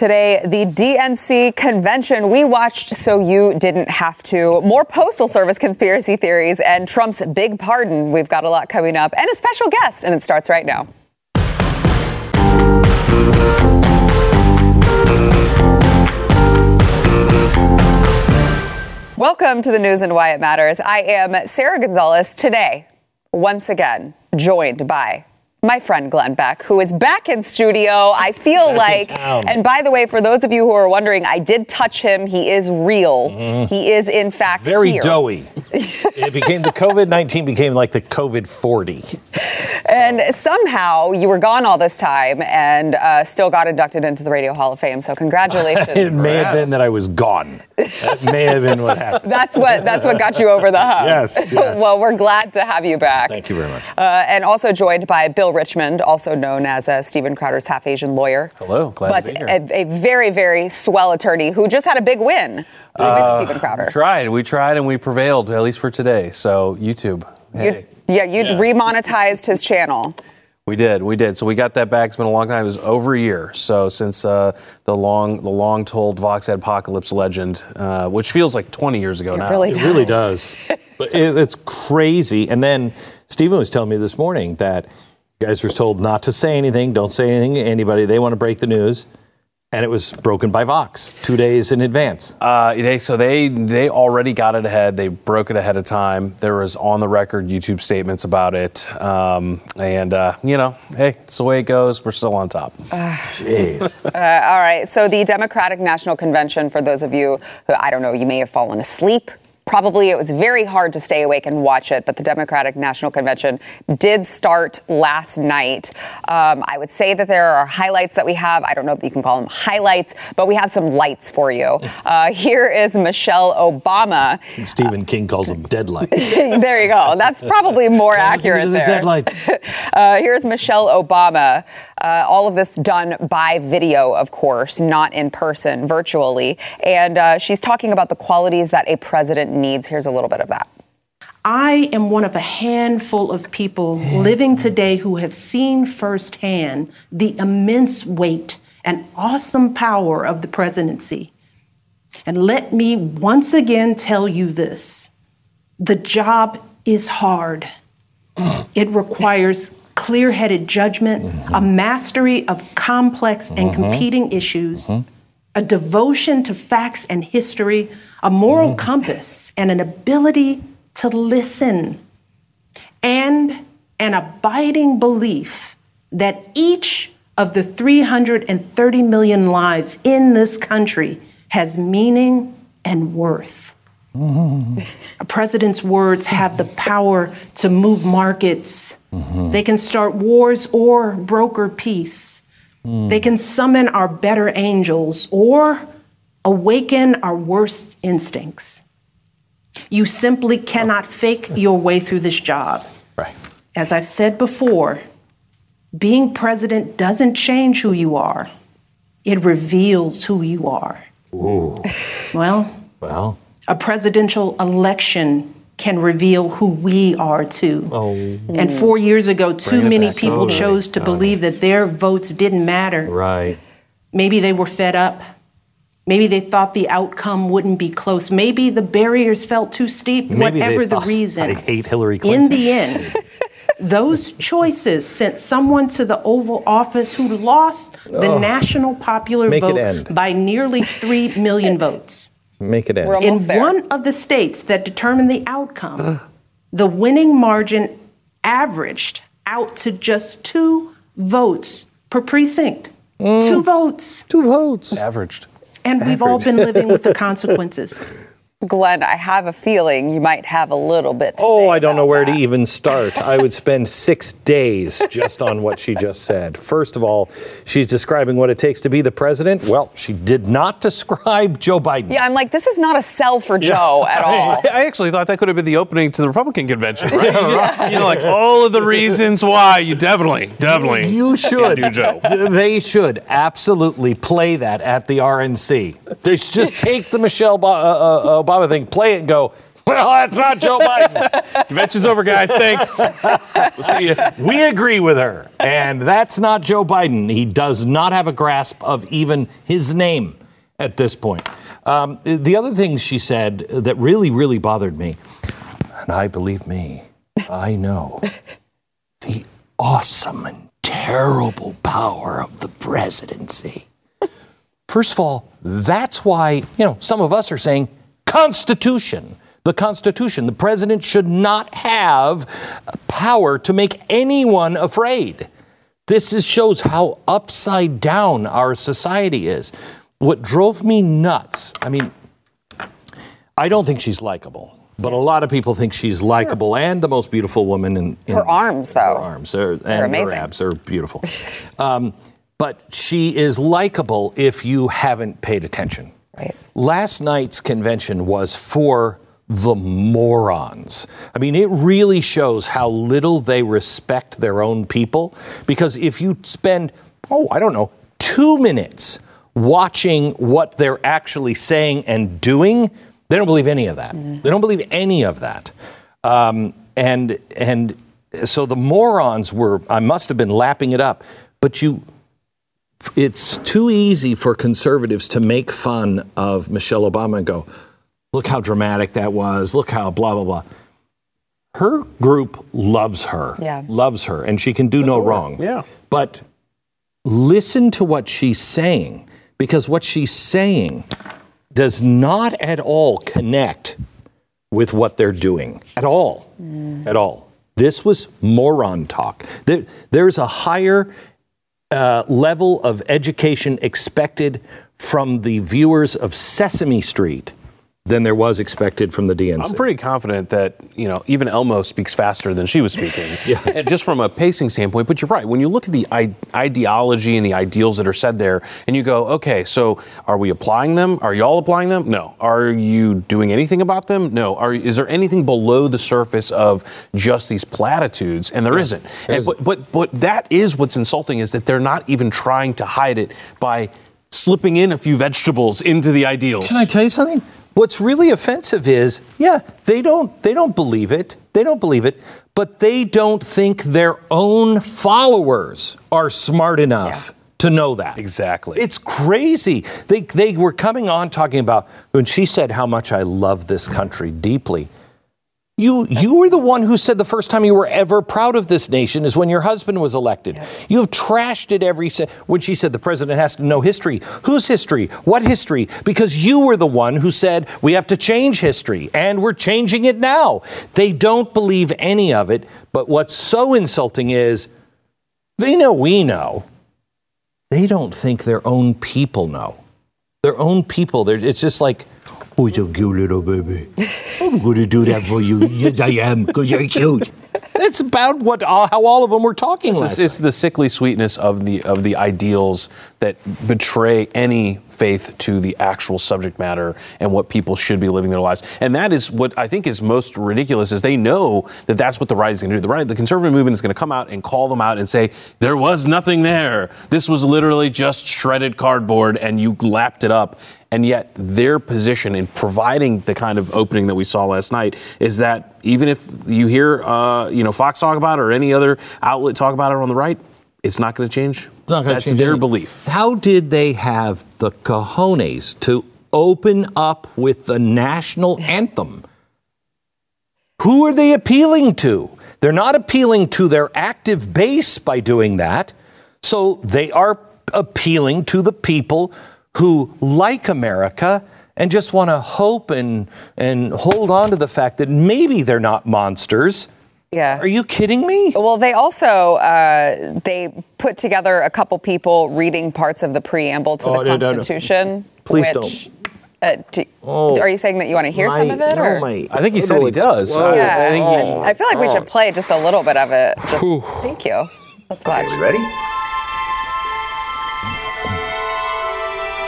Today, the DNC convention we watched so you didn't have to. More Postal Service conspiracy theories and Trump's big pardon. We've got a lot coming up and a special guest, and it starts right now. Welcome to the news and why it matters. I am Sara Gonzales today, once again, joined by my friend Glenn Beck, who is back in studio. I feel Back like, and by the way, for those of you who are wondering, I did touch him. He is real. He is, in fact. Very here. doughy. it became the COVID 19 became like the COVID 40. And somehow you were gone all this time and uh, still got inducted into the Radio Hall of Fame. So congratulations. It may have been that I was gone. That may have been what happened. That's what that's what got you over the hump. Yes, yes. well, we're glad to have you back. Thank you very much. Uh, and also joined by Bill Richmond, also known as uh, Steven Crowder's half Asian lawyer. Hello, glad but to be here. A, a very, very swell attorney who just had a big win Uh, with Steven Crowder. tried. We tried and we prevailed, at least for today. So YouTube. Hey. You, yeah, you Yeah. remonetized his channel. We did, we did. So we got that back. It's been a long time. It was over a year. So since uh, the long, the long-told Vox Apocalypse legend, uh, which feels like 20 years ago It now. really It really does. but it, it's crazy. And then Steven was telling me this morning that you guys were told not to say anything, don't say anything to anybody. They want to break the news. And it was broken by Vox two days in advance. Uh, they so they they already got it ahead. They broke it ahead of time. There was on the record YouTube statements about it, um, and uh, you know, hey, it's the way it goes. We're still on top. Jeez. Uh, all right. So the Democratic National Convention, for those of you who I don't know, you may have fallen asleep. Probably it was very hard to stay awake and watch it, but the Democratic National Convention did start last night. Um, I would say that there are highlights that we have. I don't know if you can call them highlights, but we have some lights for you. Uh, here is Michelle Obama. Stephen King calls them deadlights. there you go. That's probably more accurate the there. deadlights. Uh, here's Michelle Obama. Uh, all of this done by video, of course, not in person, virtually. And uh, she's talking about the qualities that a president needs. Here's a little bit of that. I am one of a handful of people living today who have seen firsthand the immense weight and awesome power of the presidency. And let me once again tell you this the job is hard. It requires clear headed judgment, a mastery of complex and mm-hmm. competing issues, mm-hmm. a devotion to facts and history, a moral mm. compass, and an ability to listen, and an abiding belief that each of the 330 million lives in this country has meaning and worth. Mm-hmm. A president's words have the power to move markets. Mm-hmm. They can start wars or broker peace. Mm. They can summon our better angels or awaken our worst instincts. You simply cannot fake your way through this job. right. As I've said before, being president doesn't change who you are, it reveals who you are. Ooh. Well, Well, a presidential election can reveal who we are too. oh, And four years ago, too many back. people Totally. chose to believe that their votes didn't matter. right. Maybe they were fed up. Maybe they thought the outcome wouldn't be close. Maybe the barriers felt too steep, Maybe they whatever the reason. I hate Hillary Clinton. In the end, those choices sent someone to the Oval Office who lost the national popular Make vote by nearly 3 million votes. Make it end. We're In there. one of the states that determined the outcome, the winning margin averaged out to just two votes per precinct. Mm. Two votes. Two votes. Averaged. And we've all been living with the consequences. Glenn, I have a feeling you might have a little bit. To Oh, say I don't know where that. to even start. I would spend six days just on what she just said. First of all, she's describing what it takes to be the president. Well, she did not describe Joe Biden. Yeah, I'm like, this is not a sell for Joe at all. I actually thought that could have been the opening to the Republican convention, right? You know, like all of the reasons why you definitely, definitely You should. can't do Joe. They should absolutely play that at the RNC. They should just take the Michelle Bo- uh, uh, Obama thing, play it, and go. Well, that's not Joe Biden. Convention's over, guys. Thanks. We'll see you. we agree with her. And that's not Joe Biden. He does not have a grasp of even his name at this point. Um, the other thing she said that really, really bothered me, and I believe me, I know the awesome and terrible power of the presidency. First of all, that's why, you know, some of us are saying Constitution. The Constitution. The president should not have power to make anyone afraid. This is, shows how upside down our society is. What drove me nuts, I mean, I don't think she's likable, but a lot of people think she's likable and the most beautiful woman in, in Her arms, though. her arms are, and her amazing. abs are beautiful. um, but she is likable if you haven't paid attention. Right. Last night's convention was for the morons. I mean, it really shows how little they respect their own people. Because if you spend, oh, I don't know, two minutes watching what they're actually saying and doing, they don't believe any of that. They don't believe any of that. Um, and and so the morons were. I must have been lapping it up. But you, it's too easy for conservatives to make fun of Michelle Obama and go, look how dramatic that was. Look how blah blah blah. Her group loves her. Yeah. Loves her, and she can do no wrong. Yeah. But listen to what she's saying because what she's saying does not at all connect with what they're doing at all. Mm. At all. This was moron talk. There, there's a higher uh, level of education expected from the viewers of Sesame Street than there was expected from the DNC. I'm pretty confident that you know even Elmo speaks faster than she was speaking, yeah. and just from a pacing standpoint. But you're right. When you look at the I- ideology and the ideals that are said there, and you go, okay, so are we applying them? Are y'all applying them? No. Are you doing anything about them? No. Are is there anything below the surface of just these platitudes? And there Yeah, not And, isn't. but, but but that is what's insulting is that they're not even trying to hide it by slipping in a few vegetables into the ideals. Can I tell you something? What's really offensive is, yeah, they don't they don't believe it. They don't believe it, but they don't think their own followers are smart enough to know that. Exactly. It's crazy. They they were coming on talking about when she said how much I love this country deeply. You you were the one who said the first time you were ever proud of this nation is when your husband was elected. You have trashed it every se- when she said the president has to know history. Whose history? What history? Because you were the one who said we have to change history and we're changing it now. They don't believe any of it, but what's so insulting is they know we know. They don't think their own people know. Their own people, it's just like, you're a cute little baby. I'm going to do that for you. Yes, I am, because you're cute. That's about what all, how all of them were talking It's, it's the sickly sweetness of the of the ideals that betray any faith to the actual subject matter and what people should be living their lives. And that is what I think is most ridiculous is they know that that's what the right is going to do. The right, the conservative movement is going to come out and call them out and say there was nothing there. This was literally just shredded cardboard and you lapped it up. And yet, their position in providing the kind of opening that we saw last night is that even if you hear, uh, you know, Fox talk about it or any other outlet talk about it on the right, it's not going to change. It's not gonna That's change their anything. belief. How did they have the cojones to open up with the national anthem? Who are they appealing to? They're not appealing to their active base by doing that. So they are appealing to the people who like America and just want to hope and, and hold on to the fact that maybe they're not monsters. Yeah. Are you kidding me? Well, they also uh, they put together a couple people reading parts of the preamble to Oh, the no, no, no. Constitution. Please which, Uh, do, Are you saying that you want to hear some of it? no, or? my- I think he said he does. Whoa. yeah, I think he- I feel like we should play just a little bit of it. Just thank you. Let's watch. Ready?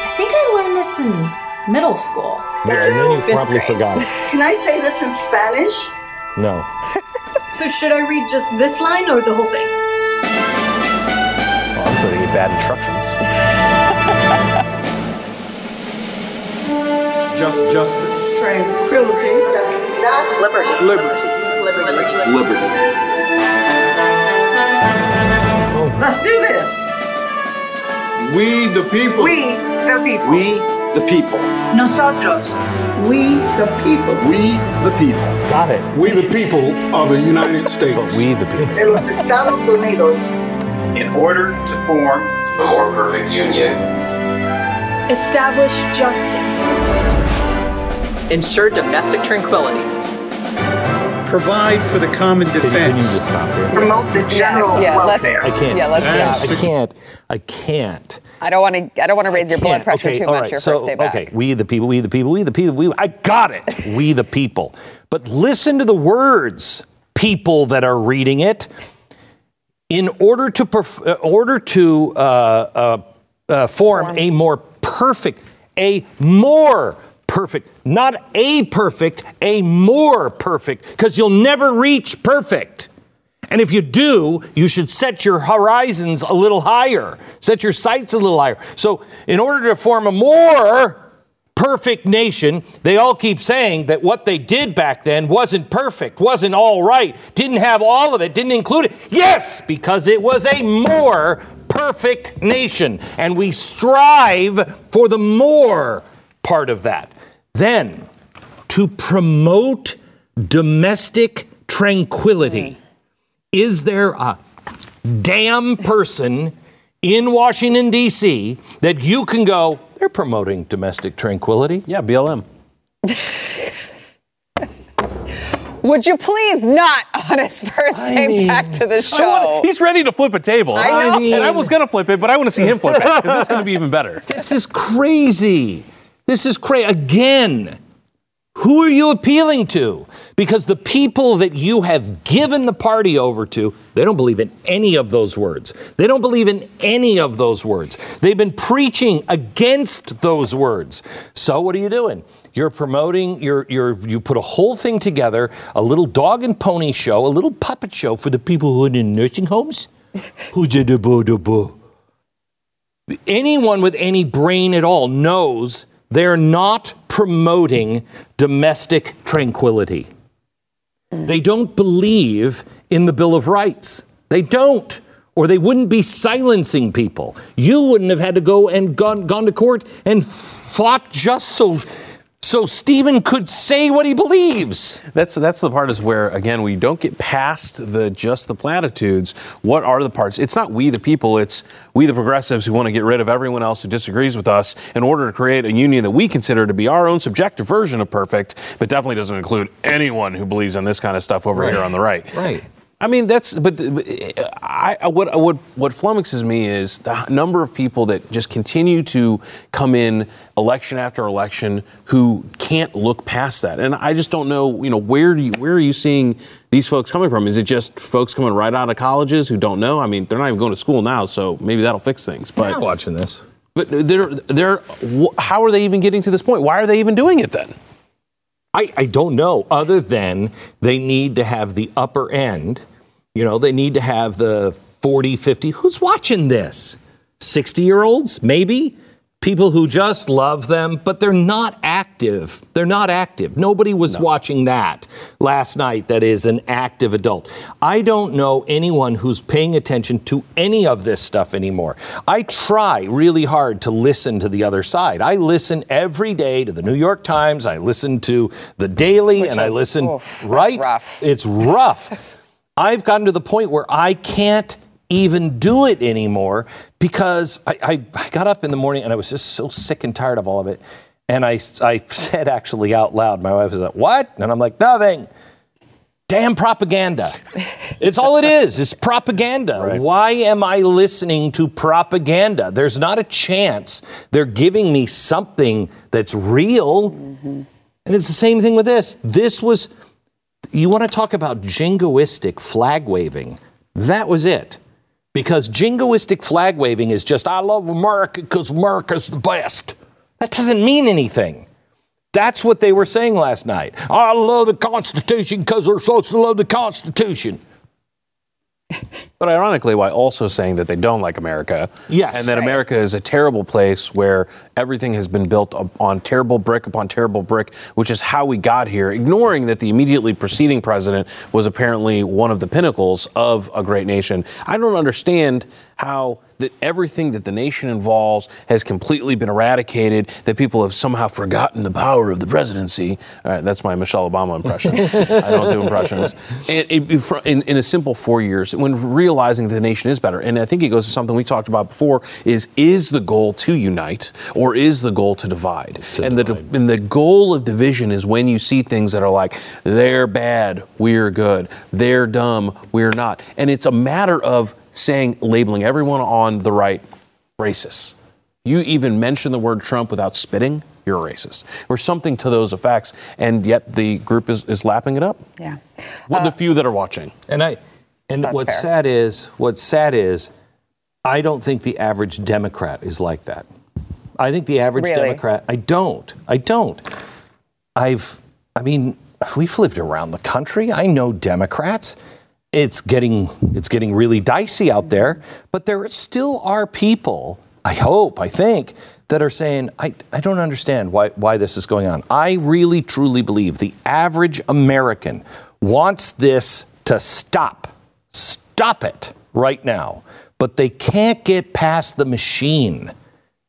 I think I learned this in middle school. Yeah, and then you Fifth probably grade. forgot. Can I say this in Spanish? No. So should I read just this line or the whole thing? Well, obviously, they get bad instructions. Just justice. Tranquility. Libertad. Liberty. Liberty. Liberty. Liberty. Let's do this. We the people. We, the people. Nosotros. We the people. We, the people. Got it. We the people of the United States. But we, the people. De los Estados Unidos. in order to form a more perfect union. Establish justice. ensure domestic tranquility, Provide for the common defense. you, you just stop there? Promote the general yeah, let's, welfare. I can't. Yeah, let's I can't. I can't. I don't want to. I don't want to raise your blood pressure okay, too much right, your so, first day back. Okay, we the people, we the people, we the people, we. I got it. we the people. But listen to the words, people that are reading it. In order to perf- uh, order to uh, uh, uh, form a more perfect, a more perfect, not a perfect, a more perfect, because you'll never reach perfect. And if you do, you should set your horizons a little higher, set your sights a little higher. So, in order to form a more perfect nation, they all keep saying that what they did back then wasn't perfect, wasn't all right, didn't have all of it, didn't include it. Yes, because it was a more perfect nation. And we strive for the more part of that. Then, to promote domestic tranquility. Mm. Is there a damn person in Washington, D.C. that you can go, they're promoting domestic tranquility? Yeah, BLM. Would you please not on his first day back to the show? want- he's ready to flip a table. I know. and I was going to flip it, but I want to see him flip it because that's going to be even better. This is crazy. This is crazy. Again, who are you appealing to? Because the people that you have given the party over to, they don't believe in any of those words. They don't believe in any of those words. They've been preaching against those words. So what are you doing? You're promoting, you're, you're, you put a whole thing together, a little dog and pony show, a little puppet show for the people who are in nursing homes. Who did the boo the boo? anyone with any brain at all knows they're not promoting domestic tranquility. They don't believe in the Bill of Rights. They don't. Or they wouldn't be silencing people. You wouldn't have had to go and gone, gone to court and fought just so so Steven could say what he believes. That's that's the part is where again we don't get past the just the platitudes. What are the parts? It's not we the people. It's we the progressives who want to get rid of everyone else who disagrees with us in order to create a union that we consider to be our own subjective version of perfect, but definitely doesn't include anyone who believes in this kind of stuff over Right. here on the right. Right. I mean, that's but, but I, I what what what flummoxes me is the number of people that just continue to come in election after election who can't look past that, and I just don't know. You know, where do you, where are you seeing these folks coming from? Is it just folks coming right out of colleges who don't know? I mean, they're not even going to school now, so maybe that'll fix things. I'm not But watching this. but they're they're how are they even getting to this point? Why are they even doing it then? I, I don't know, other than they need to have the upper end. You know, they need to have the 40, 50. Who's watching this? 60 year olds, maybe? People who just love them, but they're not active. They're not active. Nobody was watching that last night that is an active adult. I don't know anyone who's paying attention to any of this stuff anymore. I try really hard to listen to the other side. I listen every day to the New York Times, I listen to the Daily, Which and I listen, oof, right? rough. It's rough. I've gotten to the point where I can't even do it anymore because I, I, I got up in the morning and I was just so sick and tired of all of it. And I, I said actually out loud, my wife was like, What? And I'm like, Nothing. Damn propaganda. It's all it is. It's propaganda. Why am I listening to propaganda? There's not a chance they're giving me something that's real. Mm-hmm. And it's the same thing with this. This was you want to talk about jingoistic flag waving. That was it. Because jingoistic flag waving is just, I love America because America's the best. That doesn't mean anything. That's what they were saying last night. I love the Constitution because we're supposed to love the Constitution. but ironically, while also saying that they don't like America. Yes. And that Right. America is a terrible place where everything has been built on terrible brick upon terrible brick, which is how we got here, ignoring that the immediately preceding president was apparently one of the pinnacles of a great nation. I don't understand how that everything that the nation involves has completely been eradicated, that people have somehow forgotten the power of the presidency. All right, that's my Michelle Obama impression. I don't do impressions. And it, in, in a simple four years, when realizing that the nation is better, and I think it goes to something we talked about before, is is the goal to unite or is the goal to divide? and the and the goal of division is when you see things that are like they're bad, we're good, they're dumb, we're not, and it's a matter of saying labeling everyone on the right racist. You even mention the word Trump without spitting, you're a racist, or something to those effects, and yet the group is, is lapping it up. Yeah. What the uh, few that are watching. And I, and That's what's fair. sad is, what's sad is, I don't think the average Democrat is like that. I think the average Really? Democrat, I don't. I don't. I've, I mean, we've lived around the country. I know Democrats. It's getting, it's getting really dicey out there, but there still are people, I hope, I think, that are saying, I, I don't understand why, why this is going on. I really, truly believe the average American wants this to stop. Stop it right now. But they can't get past the machine.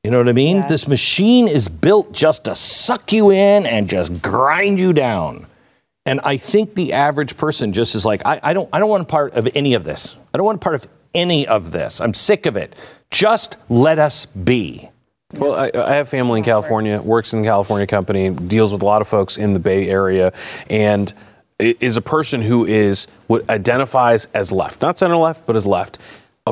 You know what I mean? This machine is built just to suck you in and just grind you down. And I think the average person just is like, I, I don't I don't want a part of any of this. I don't want a part of any of this. I'm sick of it. Just let us be. Well, I, I have family in California, works in a California company, deals with a lot of folks in the Bay Area, and is a person who is what identifies as left, not center left, but as left,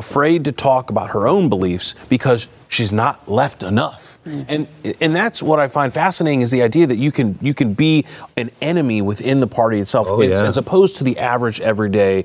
afraid to talk about her own beliefs because she's not left enough. Mm. And and that's what I find fascinating is the idea that you can you can be an enemy within the party itself, Oh, yeah. as opposed to the average everyday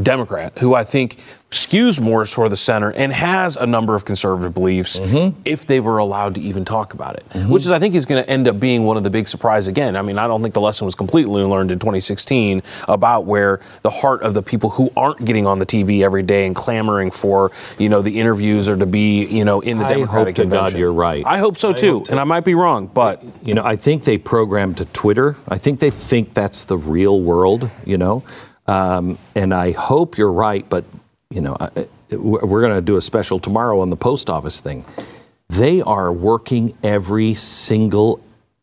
Democrat, who I think skews more toward the center and has a number of conservative beliefs mm-hmm. if they were allowed to even talk about it, mm-hmm. which is, I think, is going to end up being one of the big surprises again. I mean, I don't think the lesson was completely learned in 2016 about where the heart of the people who aren't getting on the TV every day and clamoring for, you know, the interviews or to be, you know, in the I hope Democratic to God convention. you're right. I hope so too, and I might be wrong, but You know, I think they programmed to Twitter. I think they think that's the real world, you know. Um, and I hope you're right, but, you know, we're going to do a special tomorrow on the post office thing. They are working every single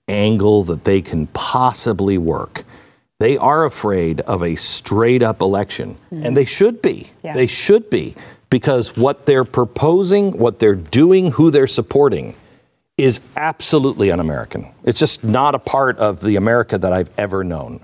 angle that they can possibly work. They are afraid of a straight up election, and they should be. Yeah. They should be, because what they're proposing, what they're doing, who they're supporting, is absolutely un American. It's just not a part of the America that I've ever known.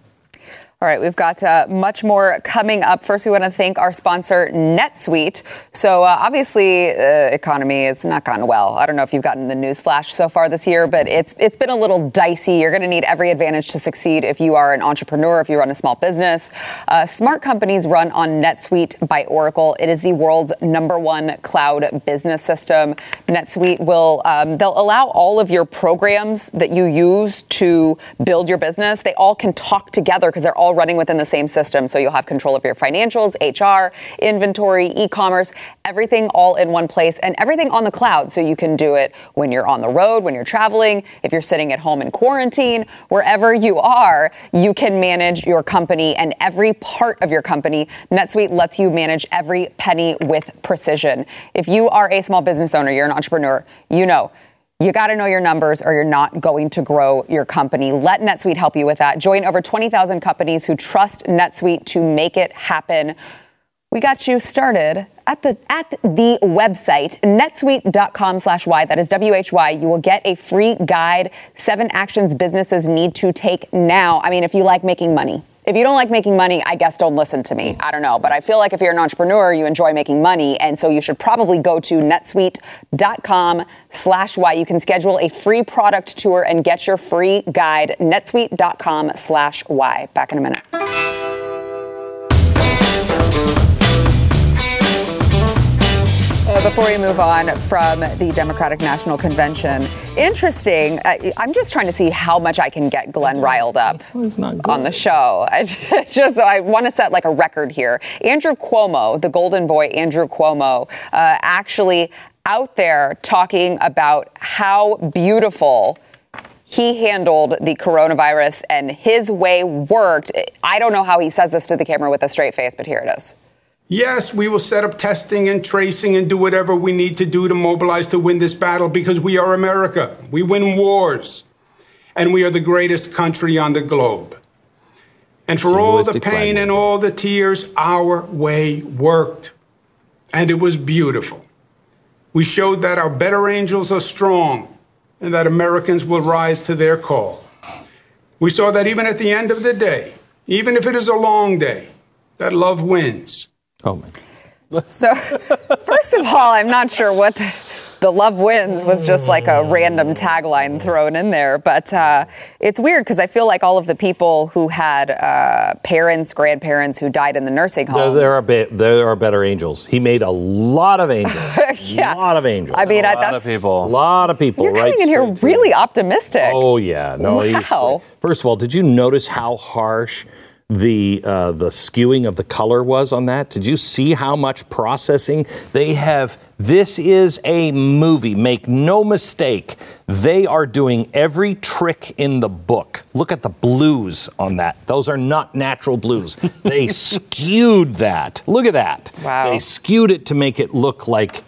All right, we've got uh, much more coming up. First, we want to thank our sponsor, NetSuite. So, uh, obviously, the economy has not gone well. I don't know if you've gotten the news flash so far this year, but it's it's been a little dicey. You're going to need every advantage to succeed if you are an entrepreneur, if you run a small business. Uh, smart companies run on NetSuite by Oracle. It is the world's number one cloud business system. NetSuite will um, they'll allow all of your programs that you use to build your business. They all can talk together because they're all running within the same system. So you'll have control of your financials, HR, inventory, e-commerce, everything all in one place and everything on the cloud. So you can do it when you're on the road, when you're traveling, if you're sitting at home in quarantine, wherever you are, you can manage your company and every part of your company. NetSuite lets you manage every penny with precision. If you are a small business owner, you're an entrepreneur, you know you got to know your numbers or you're not going to grow your company. Let NetSuite help you with that. Join over 20,000 companies who trust NetSuite to make it happen. We got you started at the at the website netsuite.com slash that is w-h-y you will get a free guide seven actions businesses need to take now i mean if you like making money if you don't like making money, I guess don't listen to me. I don't know. But I feel like if you're an entrepreneur, you enjoy making money. And so you should probably go to netsuite.com slash Y. You can schedule a free product tour and get your free guide. netsuite.com slash Y. Back in a minute. Before we move on from the Democratic National Convention, interesting. I, I'm just trying to see how much I can get Glenn riled up on the show. I just I want to set like a record here. Andrew Cuomo, the golden boy Andrew Cuomo, uh, actually out there talking about how beautiful he handled the coronavirus and his way worked. I don't know how he says this to the camera with a straight face, but here it is. Yes, we will set up testing and tracing and do whatever we need to do to mobilize to win this battle because we are America. We win wars. And we are the greatest country on the globe. And for all the pain and all the tears, our way worked. And it was beautiful. We showed that our better angels are strong and that Americans will rise to their call. We saw that even at the end of the day, even if it is a long day, that love wins. Oh my. So, first of all, I'm not sure what the, the love wins was just like a random tagline thrown in there. But uh, it's weird because I feel like all of the people who had uh, parents, grandparents who died in the nursing There, there are be- there are better angels. He made a lot of angels. Yeah. A lot of angels. I mean, A I, lot that's, of people. a lot of people. you're right coming in here straight to- really optimistic. Oh yeah, no. he's- Wow. First of all, did you notice how harsh the uh, the skewing of the color was on that? Did you see how much processing they have? This is a movie. Make no mistake. They are doing every trick in the book. Look at the blues on that. Those are not natural blues. They skewed that. Look at that. Wow. They skewed it to make it look like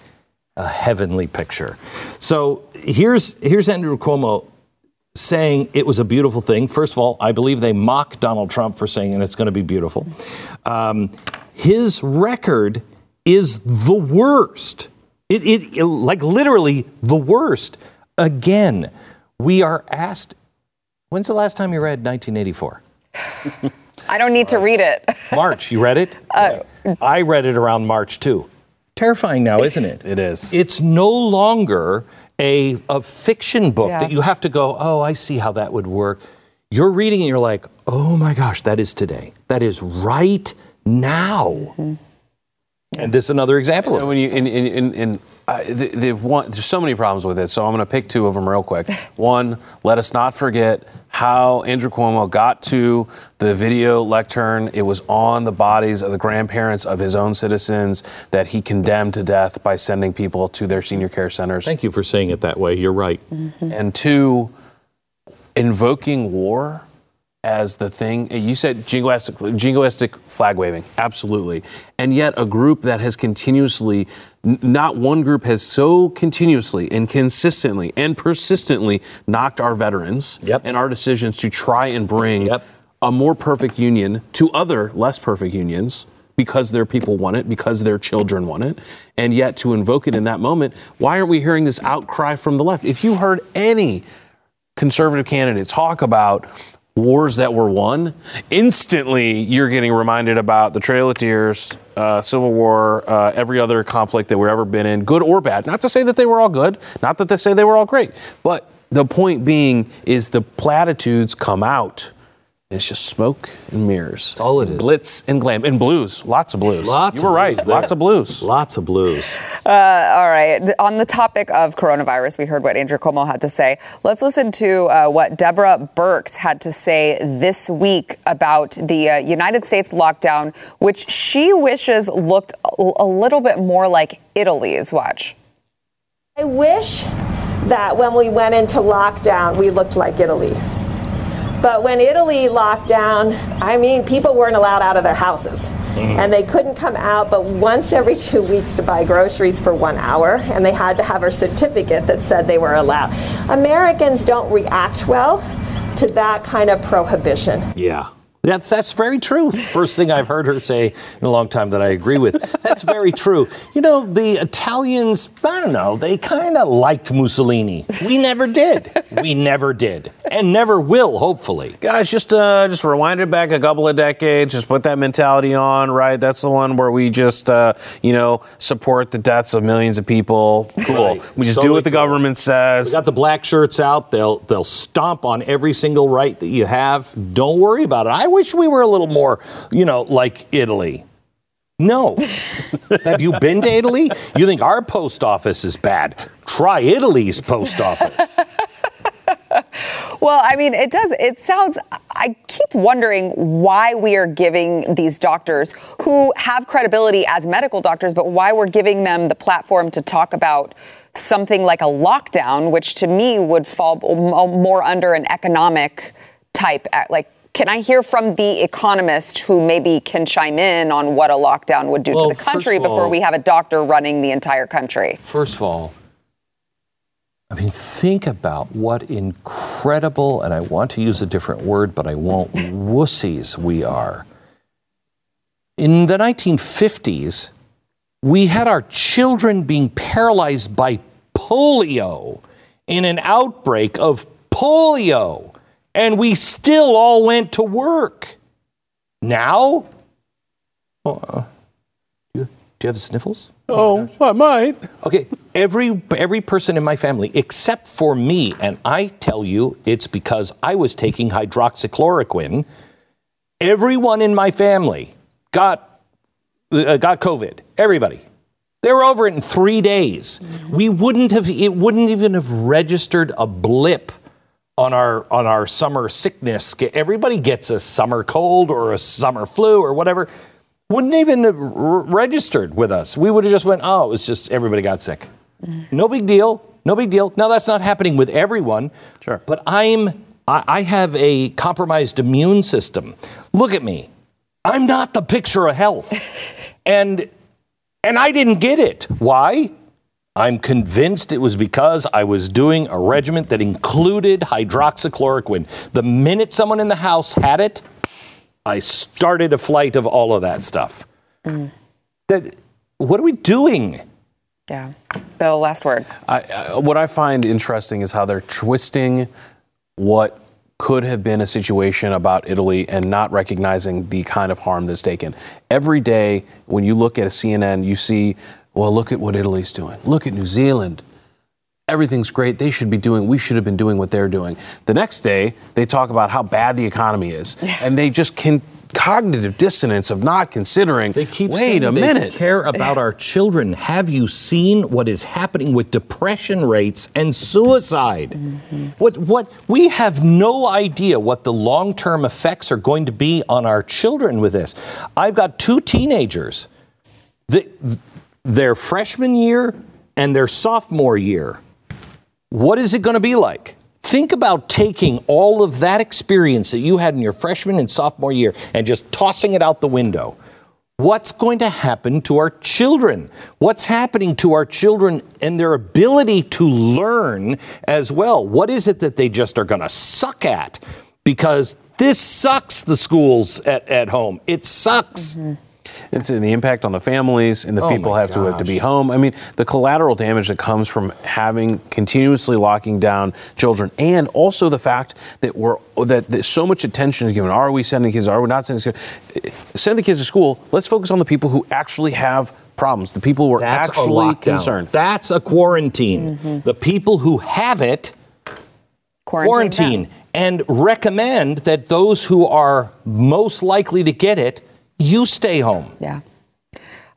a heavenly picture. So here's here's Andrew Cuomo saying it was a beautiful thing. First of all, I believe they mock Donald Trump for saying and it's going to be beautiful. Um, his record is the worst. It, it, it- like literally the worst. Again, we are asked. When's the last time you read 1984? I don't need to read it. March. You read it? I read it around March too. Terrifying now, isn't it? It is. It's no longer a, a fiction book Yeah. that you have to go, oh, I see how that would work. You're reading and you're like, oh my gosh, that is today. That is right now. And this is another example of And it. when you and, and, and, and uh, the, the one, there's so many problems with it. So I'm going to pick two of them real quick. One, let us not forget how Andrew Cuomo got to the video lectern. It was on the bodies of the grandparents of his own citizens that he condemned to death by sending people to their senior care centers. Thank you for saying it that way. You're right. and two, invoking war as the thing. You said jingoistic, jingoistic flag waving, absolutely. And yet, a group that has continuously, n- not one group has so continuously and consistently and persistently knocked our veterans Yep. and our decisions to try and bring Yep. a more perfect union to other less perfect unions because their people want it, because their children want it, and yet to invoke it in that moment, why aren't we hearing this outcry from the left? If you heard any conservative candidate talk about wars that were won, instantly you're getting reminded about the Trail of Tears, uh, Civil War, uh, every other conflict that we've ever been in, good or bad. Not to say that they were all good, not that they say they were all great, but the point being is the platitudes come out. It's just smoke and mirrors. That's all it is. Glitz and glam and blues. Lots of blues. Lots You were of right. blues. Lots of blues. Lots of blues. All right. On the topic of coronavirus, we heard what Andrew Cuomo had to say. Let's listen to uh, what Deborah Birx had to say this week about the uh, United States lockdown, which she wishes looked a, a little bit more like Italy's. Watch. I wish that when we went into lockdown, we looked like Italy. But when Italy locked down, I mean, people weren't allowed out of their houses. Mm-hmm. And they couldn't come out but once every two weeks to buy groceries for one hour, and they had to have a certificate that said they were allowed. Americans don't react well to that kind of prohibition. Yeah. That's that's very true. First thing I've heard her say in a long time that I agree with. That's very true. You know, the Italians, I don't know, they kind of liked Mussolini. We never did. We never did. And never will, hopefully. Guys, just uh, just rewind it back a couple of decades. Just put that mentality on, right? That's the one where we just, uh, you know, support the deaths of millions of people. Cool. Right. We just do what the cool. government We says. got the black shirts out. They'll they'll stomp on every single right that you have. Don't worry about it. I wish we were a little more, you know, like Italy. No. Have you been to Italy? You think our post office is bad? Try Italy's post office. Well, I mean, it does. It sounds. I keep wondering why we are giving these doctors who have credibility as medical doctors, but why we're giving them the platform to talk about something like a lockdown, which to me would fall more under an economic type. Like, can I hear from the economist who maybe can chime in on what a lockdown would do Well, to the country before all- we have a doctor running the entire country? First of all, I mean, think about what incredible, and I want to use a different word, but I won't, wussies we are. In the 1950s, we had our children being paralyzed by polio in an outbreak of polio, and we still all went to work. Now, oh, uh, do, you, do you have the sniffles? Oh, I might. Okay, every every person in my family except for me, and I tell you, it's because I was taking hydroxychloroquine. Everyone in my family got uh, got COVID. Everybody. They were over it in three days. We wouldn't have. It wouldn't even have registered a blip on our on our summer sickness. Everybody gets a summer cold or a summer flu or whatever. Wouldn't even have registered with us. We would have just went, oh, it was just everybody got sick. No big deal. No big deal. Now that's not happening with everyone. Sure. But I'm I, I have a compromised immune system. Look at me. I'm not the picture of health. and and I didn't get it. Why? I'm convinced it was because I was doing a regimen that included hydroxychloroquine. The minute someone in the house had it, I started a flight of all of that stuff. Mm. That what are we doing? Yeah. Bill, last word. I, I, what I find interesting is how they're twisting what could have been a situation about Italy and not recognizing the kind of harm that's taken. Every day, when you look at a CNN, you see, well, look at what Italy's doing. Look at New Zealand. Everything's great. They should be doing, we should have been doing what they're doing. The next day, they talk about how bad the economy is. And they just can, cognitive dissonance of not considering, They keep wait saying a they minute. care about our children. Have you seen what is happening with depression rates and suicide? Mm-hmm. What what we have no idea what the long-term effects are going to be on our children with this. I've got two teenagers. The, their freshman year and their sophomore year. What is it going to be like? Think about taking all of that experience that you had in your freshman and sophomore year and just tossing it out the window. What's going to happen to our children? What's happening to our children and their ability to learn as well? What is it that they just are going to suck at? Because this sucks, the schools at, at home. It sucks. It's in the impact on the families and the Oh people my have to have to be home. I mean, the collateral damage that comes from having continuously locking down children, and also the fact that we're that, that so much attention is given. Are we sending kids? Are we not sending kids? Send the kids to school. Let's focus on the people who actually have problems. The people who are That's a actually lockdown. concerned. That's a quarantine. Mm-hmm. The people who have it quarantine them. and recommend that those who are most likely to get it, you stay home. Yeah.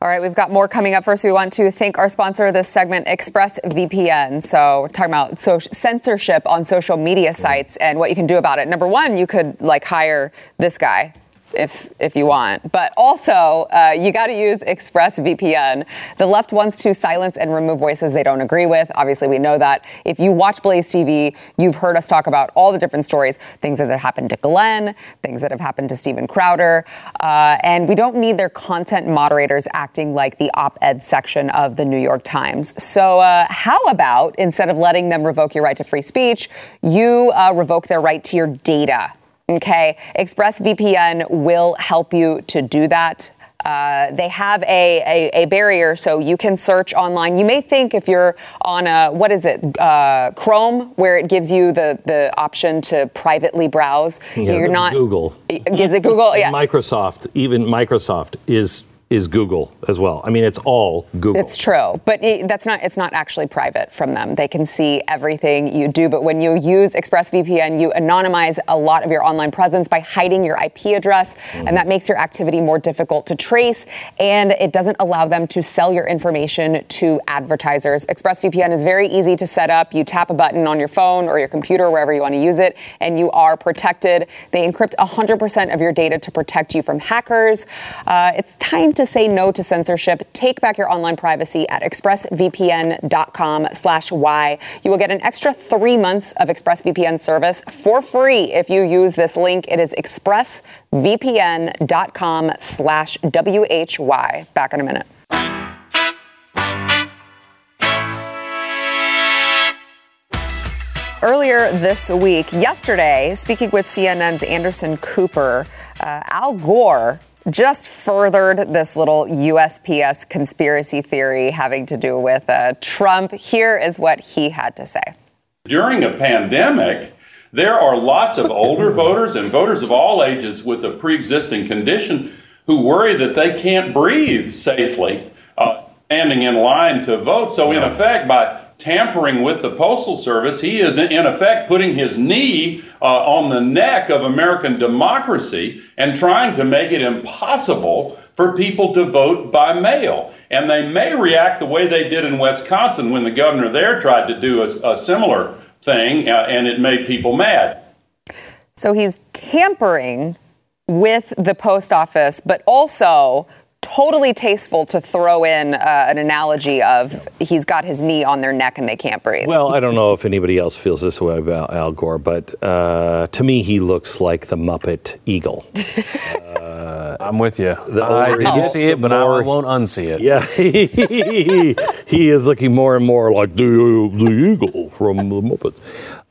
All right, we've got more coming up. First, we want to thank our sponsor of this segment, ExpressVPN. So, we're talking about so- censorship on social media sites and what you can do about it. Number one, you could like hire this guy if if you want, but also uh, you got to use ExpressVPN. The left wants to silence and remove voices they don't agree with. Obviously, we know that. If you watch Blaze TV, you've heard us talk about all the different stories, things that have happened to Glenn, things that have happened to Steven Crowder, uh, and we don't need their content moderators acting like the op-ed section of the New York Times. So, uh, how about instead of letting them revoke your right to free speech, you uh, revoke their right to your data? Okay, ExpressVPN will help you to do that. Uh, they have a, a, a barrier so you can search online. You may think if you're on a, what is it, uh, Chrome, where it gives you the, the option to privately browse. Yeah, you're not. Google. Is it Google? Yeah. Microsoft, even Microsoft is is Google as well. I mean, it's all Google. It's true, but it, that's not. It's not actually private from them. They can see everything you do. But when you use ExpressVPN, you anonymize a lot of your online presence by hiding your IP address, Mm-hmm. and that makes your activity more difficult to trace. And it doesn't allow them to sell your information to advertisers. ExpressVPN is very easy to set up. You tap a button on your phone or your computer, wherever you want to use it, and you are protected. They encrypt 100% of your data to protect you from hackers. Uh, it's time to say no to censorship. Take back your online privacy at expressvpn.com slash Y. You will get an extra three months of ExpressVPN service for free if you use this link. It is expressvpn.com slash WHY. Back in a minute. Earlier this week, yesterday, speaking with CNN's Anderson Cooper, uh, Al Gore just furthered this little USPS conspiracy theory having to do with uh, Trump. Here is what he had to say. During a pandemic, there are lots of older voters and voters of all ages with a pre existing condition who worry that they can't breathe safely uh, standing in line to vote. So, in effect, by tampering with the Postal Service, he is in effect putting his knee uh, on the neck of American democracy and trying to make it impossible for people to vote by mail. And they may react the way they did in Wisconsin when the governor there tried to do a, a similar thing uh, and it made people mad. So he's tampering with the post office, but also totally tasteful to throw in uh, an analogy of he's got his knee on their neck and they can't breathe. Well, I don't know if anybody else feels this way about Al Gore, but uh, to me, he looks like the Muppet Eagle. Uh, I'm with you. The I older he didn't see it, but I won't unsee it. Yeah, he, he is looking more and more like the, the eagle from the Muppets.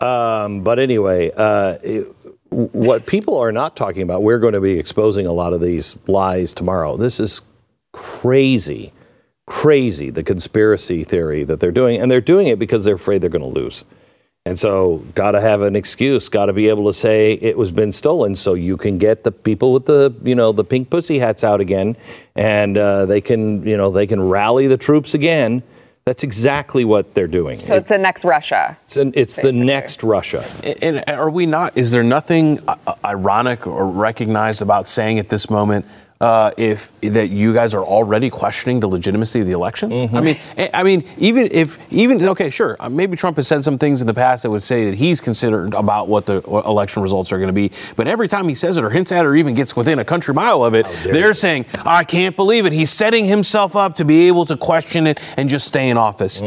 Um, but anyway, uh, it- what people are not talking about, we're going to be exposing a lot of these lies tomorrow. This is crazy, crazy, the conspiracy theory that they're doing. And they're doing it because they're afraid they're going to lose. And so, got to have an excuse. Got to be able to say it was been stolen, so you can get the people with the you know the pink pussy hats out again, and uh, they can you know they can rally the troops again. That's exactly what they're doing. so it's the next Russia. It's, an, it's the next Russia. And are we not? Is there nothing uh, ironic or recognized about saying at this moment uh, if that you guys are already questioning the legitimacy of the election? I mean, I- mean, even if even okay, sure, uh, maybe Trump has said some things in the past that would say that he's considered about what the election results are going to be, but every time he says it or hints at it or even gets within a country mile of it, they're saying, "I can't believe it." He's setting himself up to be able to question it and just stay in office.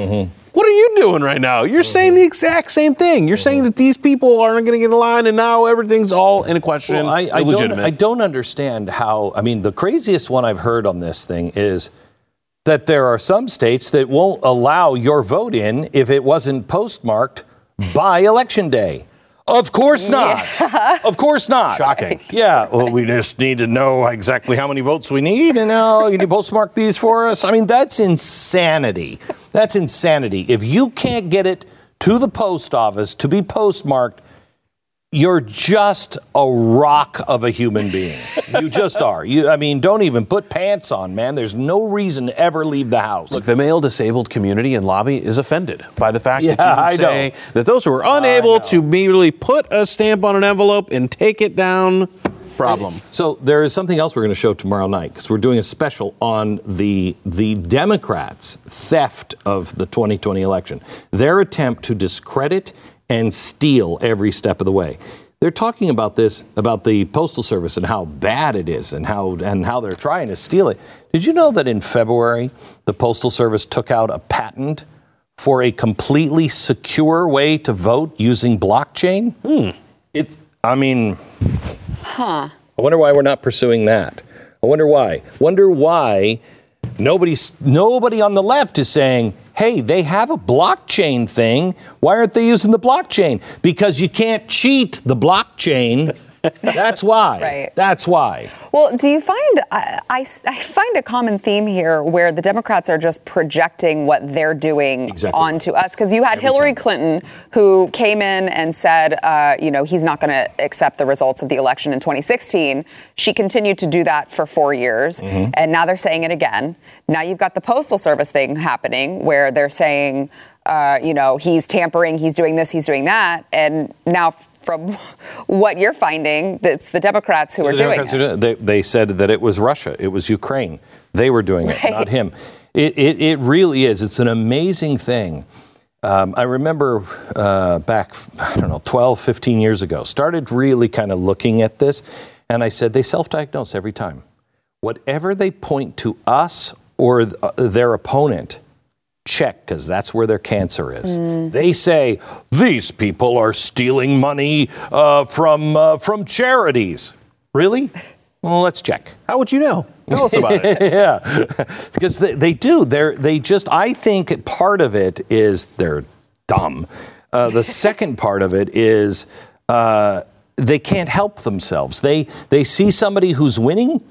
What are you doing right now? You're saying the mm-hmm. exact same thing. You're saying mm-hmm. that these people aren't going to get in line, and now everything's all in a question, Well, I, I, don't. I don't understand how. I mean, the craziest one I've heard on this thing is that there are some states that won't allow your vote in if it wasn't postmarked by election day. Of course not. Of course not. Shocking. Yeah. Well, we just need to know exactly how many votes we need, and now you need to postmark these for us. I mean, that's insanity. That's insanity. If you can't get it to the post office to be postmarked, you're just a rock of a human being. You just are. You, I mean, don't even put pants on, man. There's no reason to ever leave the house. Look, the mail disabled community and lobby is offended by the fact Yeah, that you I say know. that those who are unable to merely put a stamp on an envelope and take it down, problem. So there is something else we're going to show tomorrow night because we're doing a special on the the Democrats' theft of the 2020 election, their attempt to discredit and steal every step of the way. They're talking about this about the postal service and how bad it is and how and how they're trying to steal it. Did you know that in February the postal service took out a patent for a completely secure way to vote using blockchain? Hmm. It's I mean Huh. I wonder why we're not pursuing that. I wonder why. Wonder why nobody's nobody on the left is saying, "Hey, they have a blockchain thing. Why aren't they using the blockchain?" Because you can't cheat the blockchain That's why. Right. That's why. Well, do you find I, I, I find a common theme here where the Democrats are just projecting what they're doing Exactly. onto us? Because you had Hillary Clinton who came in and said, uh, you know, he's not going to accept the results of the election in 2016. She continued to do that for four years, Mm-hmm. and now they're saying it again. Now you've got the Postal Service thing happening where they're saying, uh, you know, he's tampering, he's doing this, he's doing that, and now. f- From what you're finding, it's the Democrats who are The doing Democrats it. doing it. They, they said that it was Russia, it was Ukraine. They were doing it, Right. not him. It, it, it really is. It's an amazing thing. Um, I remember uh, back, I don't know, 12, 15 years ago, started really kind of looking at this, and I said they self diagnose every time. Whatever they point to us or th- uh, their opponent, check because that's where their cancer is. They say these people are stealing money uh, from uh, from charities. Really? Well, let's check. How would you know? Tell us about it. yeah, because they, they do. They're they just. I think part of it is they're dumb. Uh, the second part of it is uh, they can't help themselves. They they see somebody who's winning.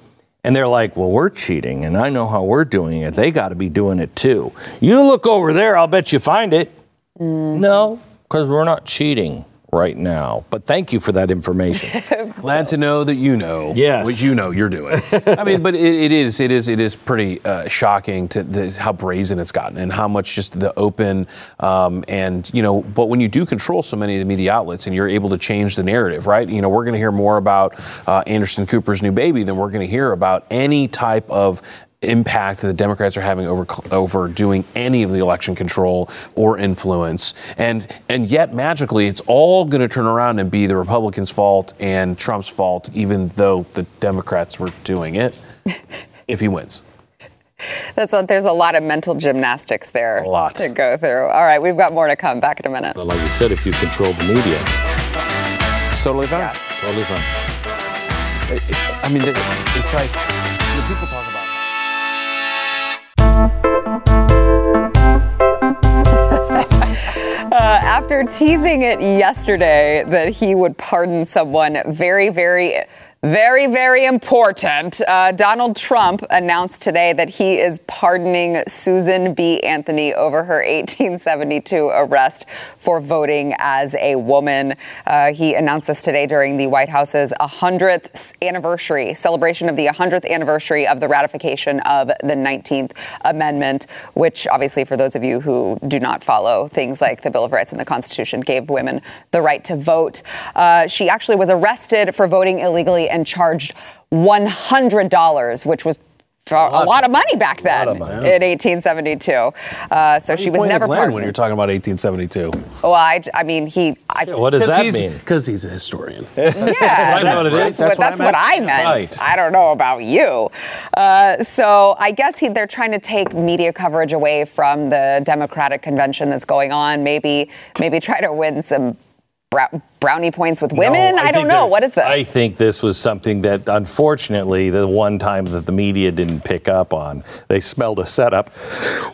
And they're like, well, we're cheating, and I know how we're doing it. They got to be doing it too. You look over there, I'll bet you find it. Mm. No, because we're not cheating right now. But thank you for that information. Glad to know that you know Yes. what you know you're doing. I mean, but it, it is it is it is pretty uh, shocking to the, how brazen it's gotten and how much just the open um, and you know. But when you do control so many of the media outlets and you're able to change the narrative, right? You know, we're going to hear more about uh, Anderson Cooper's new baby than we're going to hear about any type of impact that the Democrats are having over over doing any of the election control or influence, and and yet magically it's all going to turn around and be the Republicans' fault and Trump's fault, even though the Democrats were doing it. if he wins, That's a, there's a lot of mental gymnastics there A lot. to go through. All right, we've got more to come. Back in a minute. but like you said, if you control the media, it's totally fine. totally fine. I mean, it's, it's like when people talk after teasing it yesterday that he would pardon someone very, very, very, very important, uh, Donald Trump announced today that he is pardoning Susan B. Anthony over her 1872 arrest for voting as a woman. Uh, he announced this today during the White House's 100th anniversary celebration of the 100th anniversary of the ratification of the 19th Amendment, which obviously, for those of you who do not follow things like the Bill of Rights and the Constitution, gave women the right to vote. Uh, she actually was arrested for voting illegally and charged $100, which was a lot, of money back then money. in 1872. Uh, so she was Point never of Glenn pardoned. when you're talking about 1872. well, I, I mean, he. I, What does that mean? Because he's a historian. Yeah, I know what it that's, is. That's, what, That's that's what I what I meant. meant. Right. I don't know about you. Uh, so I guess he, they're trying to take media coverage away from the Democratic convention that's going on. Maybe, maybe try to win some brow- brownie points with women. No, I, don't know. that- What is this? I think this was something that, unfortunately, the one time that the media didn't pick up on, they smelled a setup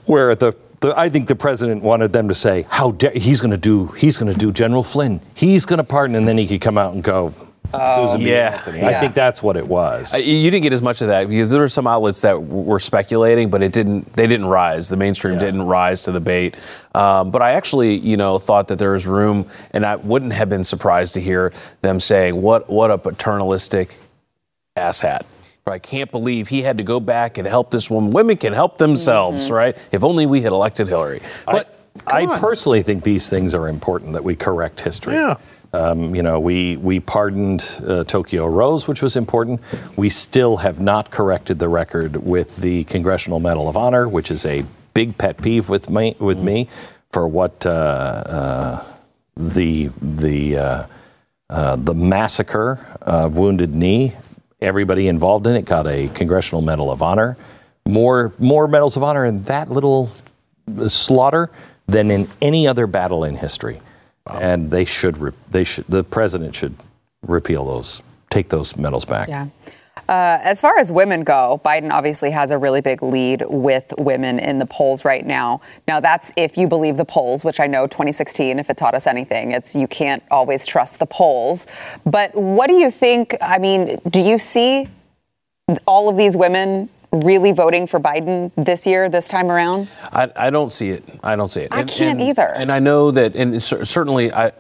where the. The, I think the president wanted them to say, "How dare he's going to do? He's going to do General Flynn. He's going to pardon," and then he could come out and go, "Susan B. Yeah. Anthony." I Yeah. think that's what it was. Uh, You didn't get as much of that because there were some outlets that w- were speculating, but it didn't. They didn't rise. The mainstream didn't rise to the bait. Um, but I actually, you know, thought that there was room, and I wouldn't have been surprised to hear them saying, "What, what a paternalistic asshat." I can't believe he had to go back and help this woman. Women can help themselves, right? If only we had elected Hillary. But I come personally think these things are important that we correct history. Yeah. Um, you know, we we pardoned uh, Tokyo Rose, which was important. We still have not corrected the record with the Congressional Medal of Honor, which is a big pet peeve with me with me for what uh, uh, the the uh, uh, the massacre of Wounded Knee. Everybody involved in it got a Congressional Medal of Honor. More more medals of honor in that little slaughter than in any other battle in history. And they should re- they should the president should repeal those, take those medals back. Yeah. Uh, as far as women go, Biden obviously has a really big lead with women in the polls right now. Now, that's if you believe the polls, which I know 2016, if it taught us anything, it's you can't always trust the polls. But what do you think? I mean, do you see all of these women really voting for Biden this year, this time around? I, I don't see it. I don't see it. I can't either. And I know that, and certainly, I,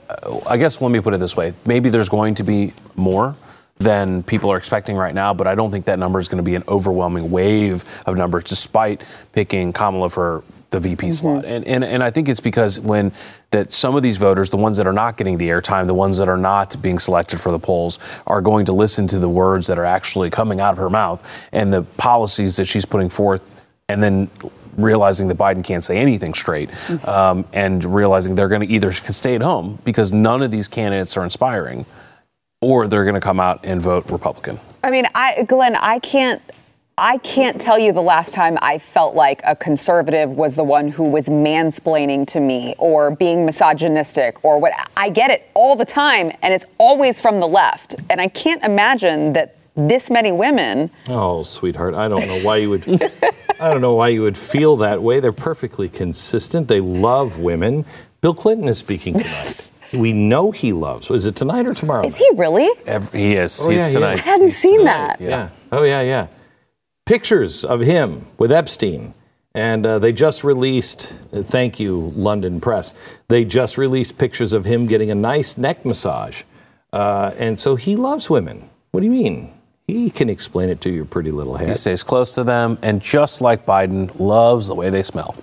I guess let me put it this way: maybe there's going to be more than people are expecting right now, but I don't think that number is going to be an overwhelming wave of numbers, despite picking Kamala for the VP slot. And, and and I think it's because when that some of these voters, the ones that are not getting the airtime, the ones that are not being selected for the polls, are going to listen to the words that are actually coming out of her mouth and the policies that she's putting forth, and then realizing that Biden can't say anything straight, um, and realizing they're going to either stay at home because none of these candidates are inspiring, or they're going to come out and vote Republican. I mean, I, Glenn, I can't. I can't tell you the last time I felt like a conservative was the one who was mansplaining to me or being misogynistic or what. I get it all the time, and it's always from the left. And I can't imagine that this many women. Oh, sweetheart, I don't know why you would. I don't know why you would feel that way. They're perfectly consistent. They love women. Bill Clinton is speaking tonight. we know he loves. Is it tonight or tomorrow? Is he really? Every, he is. Oh, He's yeah, he tonight. is. I hadn't He's seen tonight. that. Yeah. Oh, yeah, yeah. Pictures of him with Epstein. And uh, they just released, uh, thank you, London Press. They just released pictures of him getting a nice neck massage. Uh, and so he loves women. What do you mean? He can explain it to your pretty little head. He stays close to them, and just like Biden, loves the way they smell.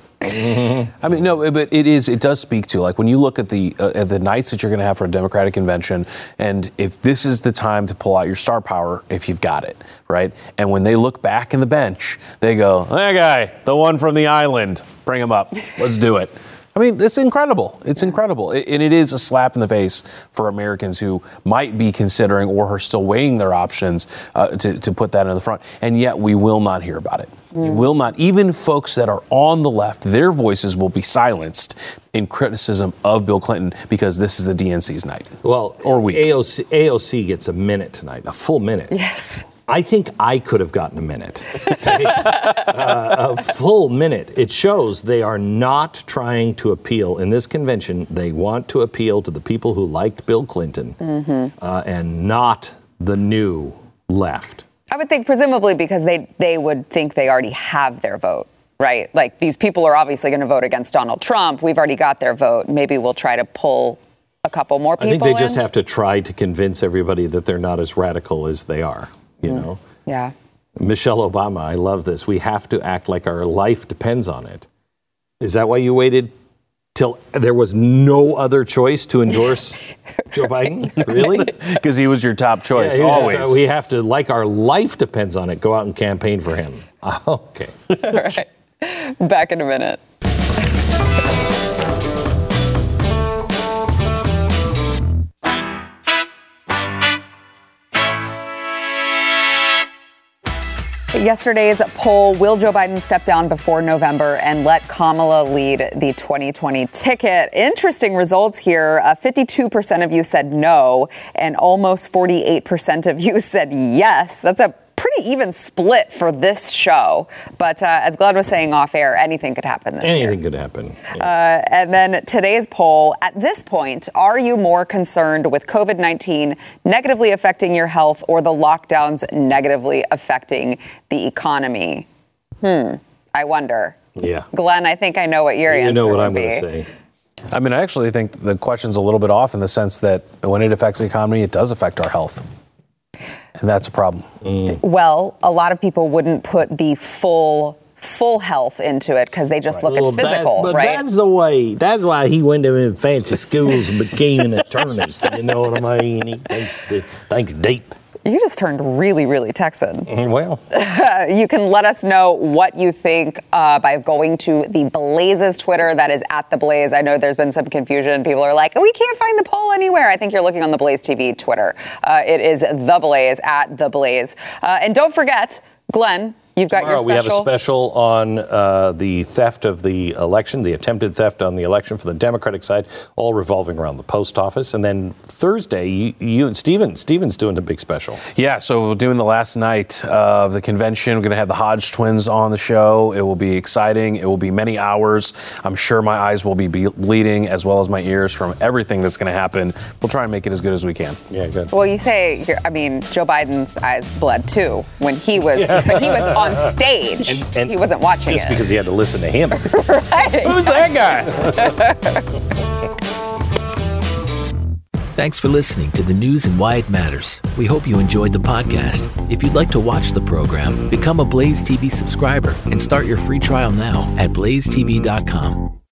I mean, no, but it is. It does speak to like when you look at the uh, at the nights that you're going to have for a Democratic convention, and if this is the time to pull out your star power, if you've got it, right? And when they look back in the bench, they go, "That guy, the one from the island, bring him up. Let's do it." I mean, it's incredible. It's incredible. It- and it is a slap in the face for Americans who might be considering or are still weighing their options uh, to, to put that in the front. And yet we will not hear about it. You will not. Even folks that are on the left, their voices will be silenced in criticism of Bill Clinton because this is the DNC's night. Well, Or week. AOC, AOC gets a minute tonight, a full minute. Yes. I think I could have gotten a minute. okay? uh, a full minute. It shows they are not trying to appeal. In this convention, they want to appeal to the people who liked Bill Clinton uh, and not the new left. I would think presumably because they they would think they already have their vote, right? Like these people are obviously going to vote against Donald Trump. We've already got their vote. Maybe we'll try to pull a couple more people. I think they just have to try to convince everybody that they're not as radical as they are, you mm. know? Yeah. Michelle Obama, I love this. We have to act like our life depends on it. Is that why you waited till there was no other choice to endorse Joe Biden? Really? Because he was your top choice, Yeah, always. We have to, like our life depends on it, go out and campaign for him. Okay. All right. Back in a minute. Yesterday's poll Will Joe Biden step down before November and let Kamala lead the 2020 ticket? Interesting results here. Uh, 52% of you said no, and almost 48% of you said yes. That's a pretty even split for this show. But uh, as Glenn was saying off air, anything could happen this year. Anything could happen. Uh, and then today's poll at this point, are you more concerned with COVID 19 negatively affecting your health or the lockdowns negatively affecting the economy? Hmm, I wonder. Yeah. Glenn, I think I know what your You answer know what I'm be. going to say. I mean, I actually think the question's a little bit off in the sense that when it affects the economy, it does affect our health. And that's a problem. Well, a lot of people wouldn't put the full full health into it because they just look Well, at physical, that- but right? That's the way. That's why he went to them fancy schools and became an attorney. You know what I mean? He thanks, thanks deep. You just turned really, really Texan. Well, you can let us know what you think uh, by going to the Blaze's Twitter. That is at the Blaze. I know there's been some confusion. People are like, we can't find the poll anywhere. I think you're looking on the Blaze TV Twitter. Uh, it is the Blaze at the Blaze. Uh, and don't forget, Glenn, You've got Tomorrow your we have a special. special on uh, the theft of the election, the attempted theft on the election for the Democratic side, all revolving around the post office. And then Thursday, you, you and Steven, Steven's doing a big special. Yeah, so we're doing the last night of the convention. We're going to have the Hodge twins on the show. It will be exciting. It will be many hours. I'm sure my eyes will be be- bleeding as well as my ears from everything that's going to happen. We'll try and make it as good as we can. Yeah, good. Well, you say, I mean, Joe Biden's eyes bled too when he was when he was on uh-huh. stage. And- and he wasn't watching Just it. because he had to listen to him. right. Who's that guy? Thanks for listening to the news and why it matters. We hope you enjoyed the podcast. If you'd like to watch the program, become a Blaze TV subscriber and start your free trial now at blazetv.com.